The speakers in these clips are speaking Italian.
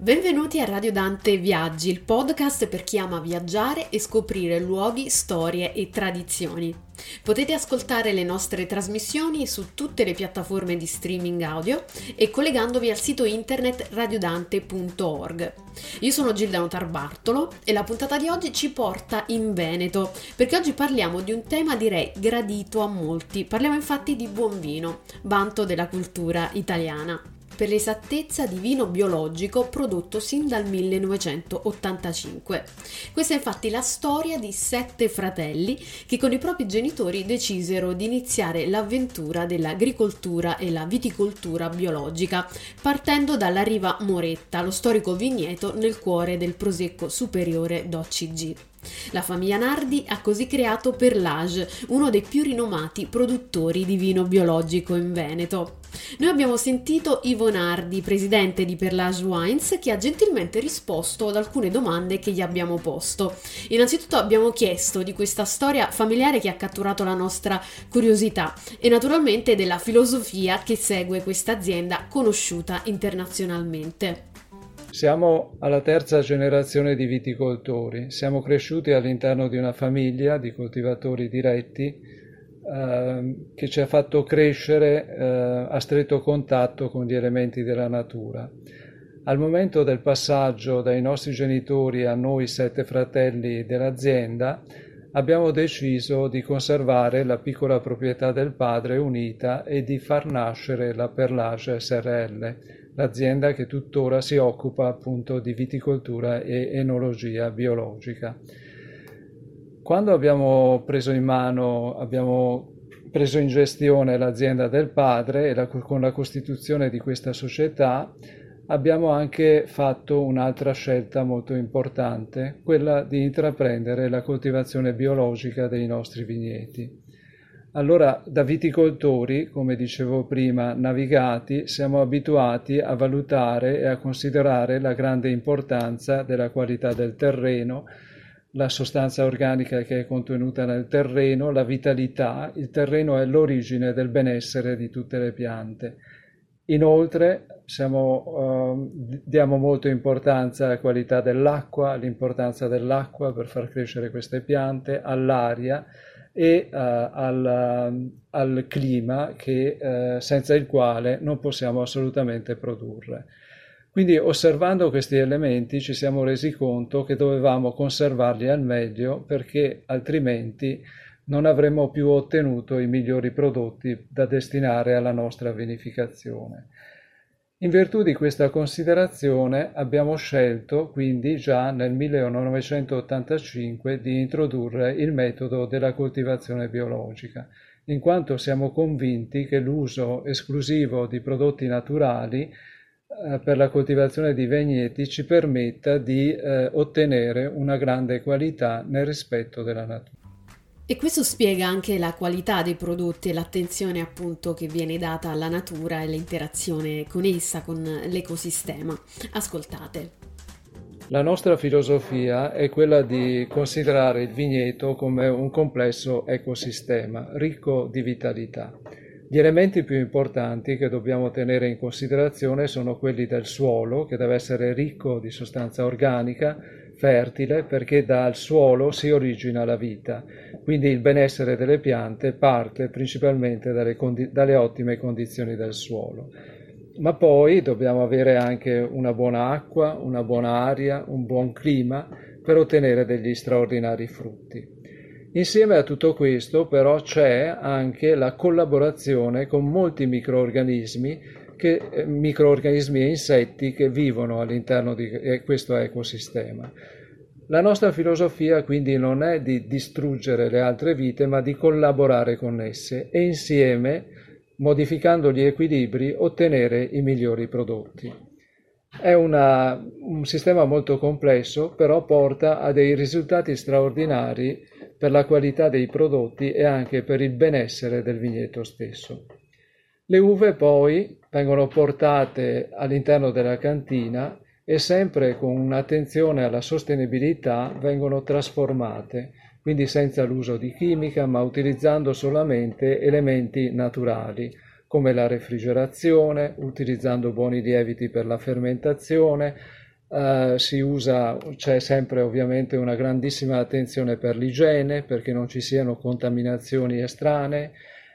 Benvenuti a Radio Dante Viaggi, il podcast per chi ama viaggiare e scoprire luoghi, storie e tradizioni. Potete ascoltare le nostre trasmissioni su tutte le piattaforme di streaming audio e collegandovi al sito internet radiodante.org. Io sono Gilda Notarbartolo e la puntata di oggi ci porta in Veneto, perché oggi parliamo di un tema direi gradito a molti. Parliamo infatti di buon vino, vanto della cultura italiana per l'esattezza di vino biologico prodotto sin dal 1985. Questa è infatti la storia di sette fratelli che con i propri genitori decisero di iniziare l'avventura dell'agricoltura e la viticoltura biologica, partendo dalla riva Moretta, lo storico vigneto nel cuore del Prosecco Superiore d'OCG. La famiglia Nardi ha così creato Perlage, uno dei più rinomati produttori di vino biologico in Veneto. Noi abbiamo sentito Ivo Nardi, presidente di Perlage Wines, che ha gentilmente risposto ad alcune domande che gli abbiamo posto. Innanzitutto abbiamo chiesto di questa storia familiare che ha catturato la nostra curiosità e naturalmente della filosofia che segue questa azienda conosciuta internazionalmente. Siamo alla terza generazione di viticoltori, siamo cresciuti all'interno di una famiglia di coltivatori diretti Ehm, che ci ha fatto crescere eh, a stretto contatto con gli elementi della natura. Al momento del passaggio dai nostri genitori a noi sette fratelli dell'azienda, abbiamo deciso di conservare la piccola proprietà del padre unita e di far nascere la Perlage SRL, l'azienda che tuttora si occupa appunto di viticoltura e enologia biologica. Quando abbiamo preso in mano, abbiamo preso in gestione l'azienda del padre e la, con la costituzione di questa società abbiamo anche fatto un'altra scelta molto importante, quella di intraprendere la coltivazione biologica dei nostri vigneti. Allora, da viticoltori, come dicevo prima, navigati, siamo abituati a valutare e a considerare la grande importanza della qualità del terreno, la sostanza organica che è contenuta nel terreno, la vitalità, il terreno è l'origine del benessere di tutte le piante. Inoltre siamo, uh, diamo molta importanza alla qualità dell'acqua, all'importanza dell'acqua per far crescere queste piante, all'aria e uh, al, al, clima che, uh, senza il quale non possiamo assolutamente produrre. Quindi osservando questi elementi ci siamo resi conto che dovevamo conservarli al meglio perché altrimenti non avremmo più ottenuto i migliori prodotti da destinare alla nostra vinificazione. In virtù di questa considerazione abbiamo scelto quindi già nel 1985 di introdurre il metodo della coltivazione biologica, in quanto siamo convinti che l'uso esclusivo di prodotti naturali per la coltivazione di vigneti ci permetta di eh, ottenere una grande qualità nel rispetto della natura. E questo spiega anche la qualità dei prodotti e l'attenzione appunto che viene data alla natura e l'interazione con essa, con l'ecosistema. Ascoltate. La nostra filosofia è quella di considerare il vigneto come un complesso ecosistema ricco di vitalità. Gli elementi più importanti che dobbiamo tenere in considerazione sono quelli del suolo, che deve essere ricco di sostanza organica, fertile, perché dal suolo si origina la vita. Quindi il benessere delle piante parte principalmente dalle, condi- dalle ottime condizioni del suolo. Ma poi dobbiamo avere anche una buona acqua, una buona aria, un buon clima per ottenere degli straordinari frutti. Insieme a tutto questo però c'è anche la collaborazione con molti microorganismi, che, eh, microorganismi e insetti che vivono all'interno di eh, questo ecosistema. La nostra filosofia quindi non è di distruggere le altre vite, ma di collaborare con esse e insieme, modificando gli equilibri, ottenere i migliori prodotti. È una, un sistema molto complesso, però porta a dei risultati straordinari per la qualità dei prodotti e anche per il benessere del vigneto stesso. Le uve poi vengono portate all'interno della cantina e sempre con un'attenzione alla sostenibilità vengono trasformate, quindi senza l'uso di chimica ma utilizzando solamente elementi naturali come la refrigerazione, utilizzando buoni lieviti per la fermentazione, Uh, si usa, c'è sempre ovviamente una grandissima attenzione per l'igiene perché non ci siano contaminazioni estranee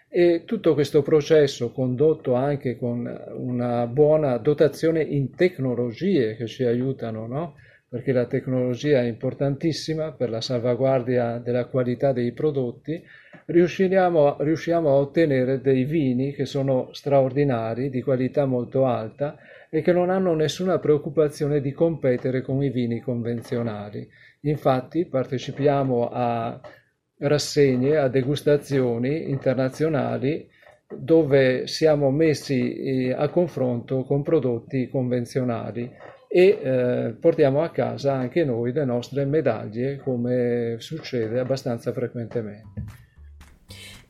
e tutto questo processo condotto anche con una buona dotazione in tecnologie che ci aiutano, no? perché la tecnologia è importantissima per la salvaguardia della qualità dei prodotti, riusciamo, riusciamo a ottenere dei vini che sono straordinari, di qualità molto alta e che non hanno nessuna preoccupazione di competere con i vini convenzionali. Infatti partecipiamo a rassegne, a degustazioni internazionali dove siamo messi eh, a confronto con prodotti convenzionali e eh, portiamo a casa anche noi le nostre medaglie come succede abbastanza frequentemente.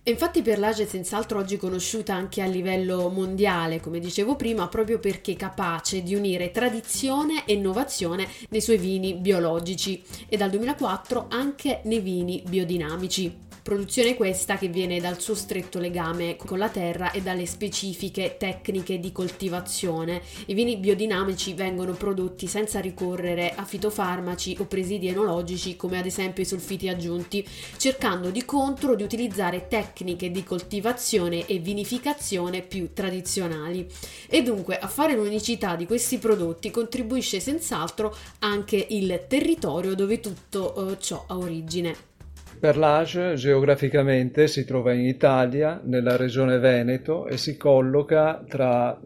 Infatti Perlage è senz'altro oggi conosciuta anche a livello mondiale, come dicevo prima, proprio perché è capace di unire tradizione e innovazione nei suoi vini biologici e dal 2004 anche nei vini biodinamici. Produzione questa che viene dal suo stretto legame con la terra e dalle specifiche tecniche di coltivazione. I vini biodinamici vengono prodotti senza ricorrere a fitofarmaci o presidi enologici come ad esempio i sulfiti aggiunti, cercando di contro di utilizzare tecniche di coltivazione e vinificazione più tradizionali. E dunque a fare l'unicità di questi prodotti contribuisce senz'altro anche il territorio dove tutto eh, ciò ha origine. Perlage geograficamente si trova in Italia, nella regione Veneto e si colloca tra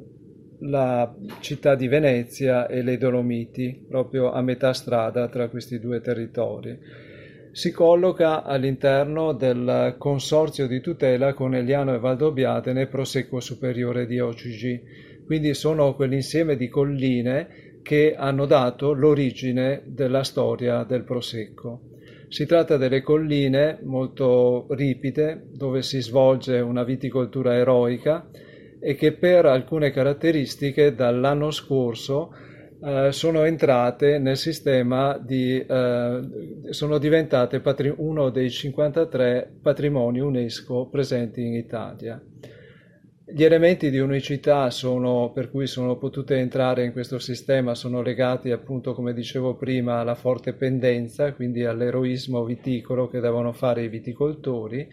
la città di Venezia e le Dolomiti, proprio a metà strada tra questi due territori. Si colloca all'interno del consorzio di tutela con Eliano e Valdobbiadene Prosecco Superiore di OCG, quindi sono quell'insieme di colline che hanno dato l'origine della storia del Prosecco. Si tratta delle colline molto ripide dove si svolge una viticoltura eroica e che per alcune caratteristiche dall'anno scorso eh, sono entrate nel sistema di eh, sono diventate patri- uno dei 53 patrimoni UNESCO presenti in Italia. Gli elementi di unicità sono, per cui sono potute entrare in questo sistema sono legati appunto, come dicevo prima, alla forte pendenza, quindi all'eroismo viticolo che devono fare i viticoltori,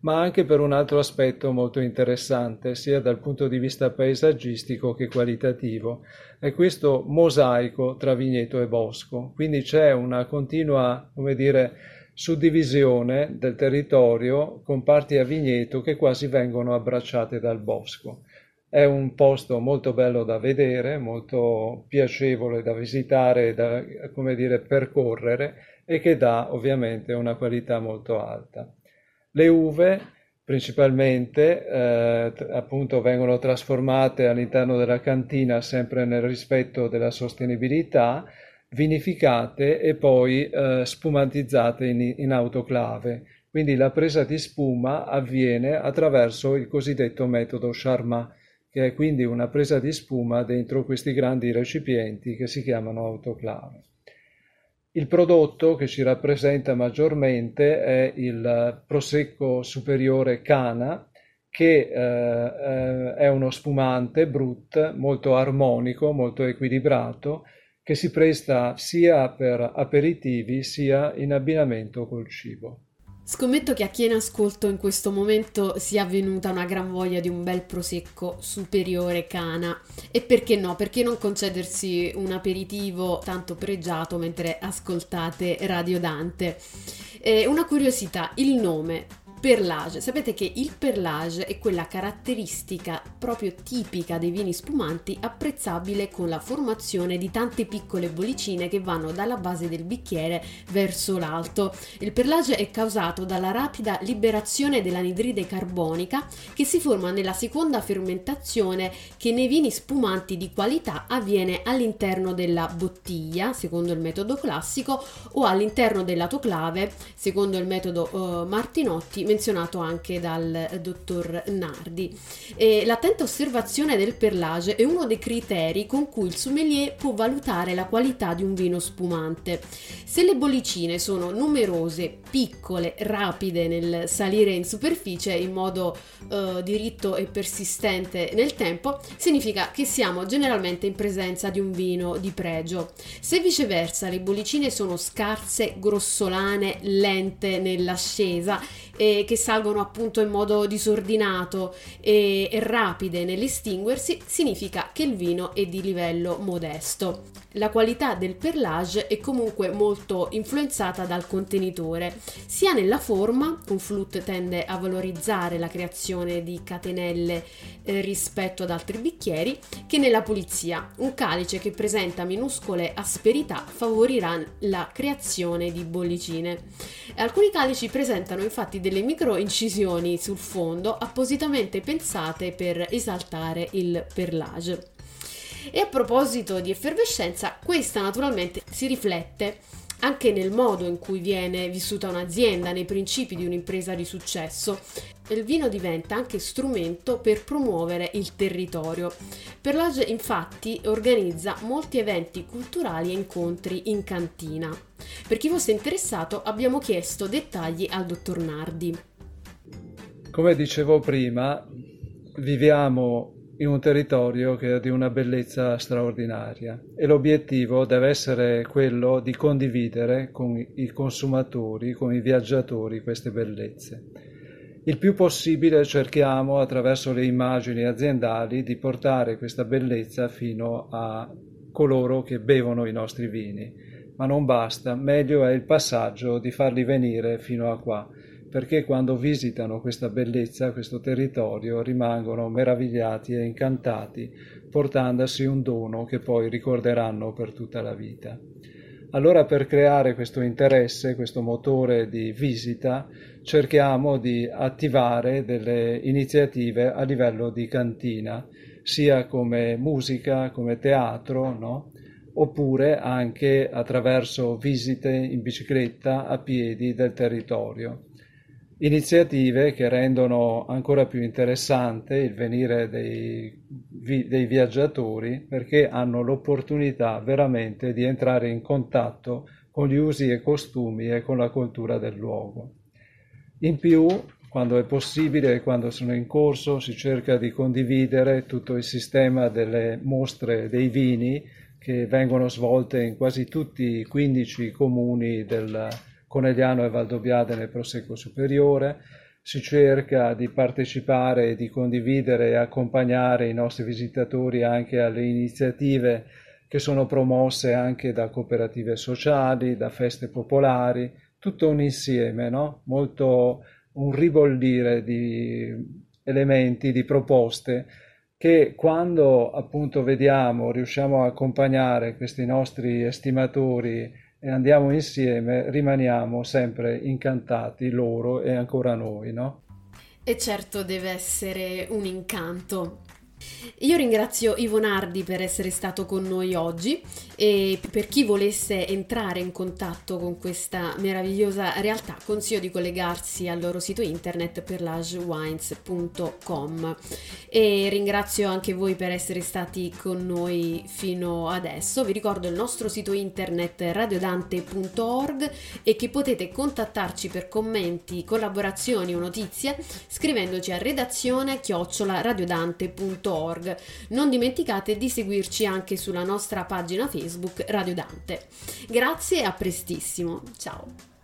ma anche per un altro aspetto molto interessante, sia dal punto di vista paesaggistico che qualitativo, è questo mosaico tra vigneto e bosco. Quindi c'è una continua, come dire, suddivisione del territorio con parti a vigneto che quasi vengono abbracciate dal bosco. È un posto molto bello da vedere, molto piacevole da visitare da, come dire, percorrere e che dà ovviamente una qualità molto alta. Le uve principalmente eh, appunto vengono trasformate all'interno della cantina sempre nel rispetto della sostenibilità vinificate e poi eh, spumantizzate in, in autoclave. Quindi la presa di spuma avviene attraverso il cosiddetto metodo Charmat, che è quindi una presa di spuma dentro questi grandi recipienti che si chiamano autoclave. Il prodotto che ci rappresenta maggiormente è il Prosecco Superiore Cana, che eh, eh, è uno spumante brut molto armonico, molto equilibrato, che si presta sia per aperitivi sia in abbinamento col cibo. Scommetto che a chi è in ascolto in questo momento sia venuta una gran voglia di un bel prosecco superiore cana. E perché no? Perché non concedersi un aperitivo tanto pregiato mentre ascoltate Radio Dante? Eh, una curiosità, il nome Perlage. Sapete che il perlage è quella caratteristica proprio tipica dei vini spumanti apprezzabile con la formazione di tante piccole bollicine che vanno dalla base del bicchiere verso l'alto. Il perlage è causato dalla rapida liberazione dell'anidride carbonica che si forma nella seconda fermentazione che nei vini spumanti di qualità avviene all'interno della bottiglia, secondo il metodo classico, o all'interno dell'autoclave, secondo il metodo uh, Martinotti menzionato anche dal dottor Nardi. E l'attenta osservazione del perlage è uno dei criteri con cui il sommelier può valutare la qualità di un vino spumante. Se le bollicine sono numerose, piccole, rapide nel salire in superficie in modo eh, diritto e persistente nel tempo, significa che siamo generalmente in presenza di un vino di pregio. Se viceversa le bollicine sono scarse, grossolane, lente nell'ascesa e che salgono appunto in modo disordinato e, e rapide nell'estinguersi, significa che il vino è di livello modesto. La qualità del perlage è comunque molto influenzata dal contenitore. Sia nella forma, un flute tende a valorizzare la creazione di catenelle eh, rispetto ad altri bicchieri, che nella pulizia. Un calice che presenta minuscole asperità favorirà la creazione di bollicine. Alcuni calici presentano infatti delle micro incisioni sul fondo appositamente pensate per esaltare il perlage. E a proposito di effervescenza, questa naturalmente si riflette anche nel modo in cui viene vissuta un'azienda, nei principi di un'impresa di successo. Il vino diventa anche strumento per promuovere il territorio. Perlage infatti organizza molti eventi culturali e incontri in cantina. Per chi fosse interessato abbiamo chiesto dettagli al dottor Nardi. Come dicevo prima, viviamo in un territorio che è di una bellezza straordinaria. E l'obiettivo deve essere quello di condividere con i consumatori, con i viaggiatori queste bellezze. Il più possibile cerchiamo attraverso le immagini aziendali di portare questa bellezza fino a coloro che bevono i nostri vini, ma non basta, meglio è il passaggio di farli venire fino a qua perché quando visitano questa bellezza, questo territorio, rimangono meravigliati e incantati, portandosi un dono che poi ricorderanno per tutta la vita. Allora per creare questo interesse, questo motore di visita, cerchiamo di attivare delle iniziative a livello di cantina, sia come musica, come teatro, no? oppure anche attraverso visite in bicicletta a piedi del territorio iniziative che rendono ancora più interessante il venire dei, dei, viaggiatori perché hanno l'opportunità veramente di entrare in contatto con gli usi e costumi e con la cultura del luogo. In più, quando è possibile e quando sono in corso, si cerca di condividere tutto il sistema delle mostre dei vini che vengono svolte in quasi tutti i 15 comuni del, Conegliano e Valdobbiade nel Prosecco Superiore. Si cerca di partecipare, di condividere e accompagnare i nostri visitatori anche alle iniziative che sono promosse anche da cooperative sociali, da feste popolari, tutto un insieme, no? molto un ribollire di elementi, di proposte che quando appunto vediamo, riusciamo a accompagnare questi nostri estimatori e andiamo insieme, rimaniamo sempre incantati loro e ancora noi, no? E certo deve essere un incanto io ringrazio Ivo Nardi per essere stato con noi oggi e per chi volesse entrare in contatto con questa meravigliosa realtà consiglio di collegarsi al loro sito internet perlagewines.com e ringrazio anche voi per essere stati con noi fino adesso. Vi ricordo il nostro sito internet radiodante.org e che potete contattarci per commenti, collaborazioni o notizie scrivendoci a redazione chiocciola www.radiodante.org. Non dimenticate di seguirci anche sulla nostra pagina Facebook Radio Dante. Grazie e a prestissimo. Ciao!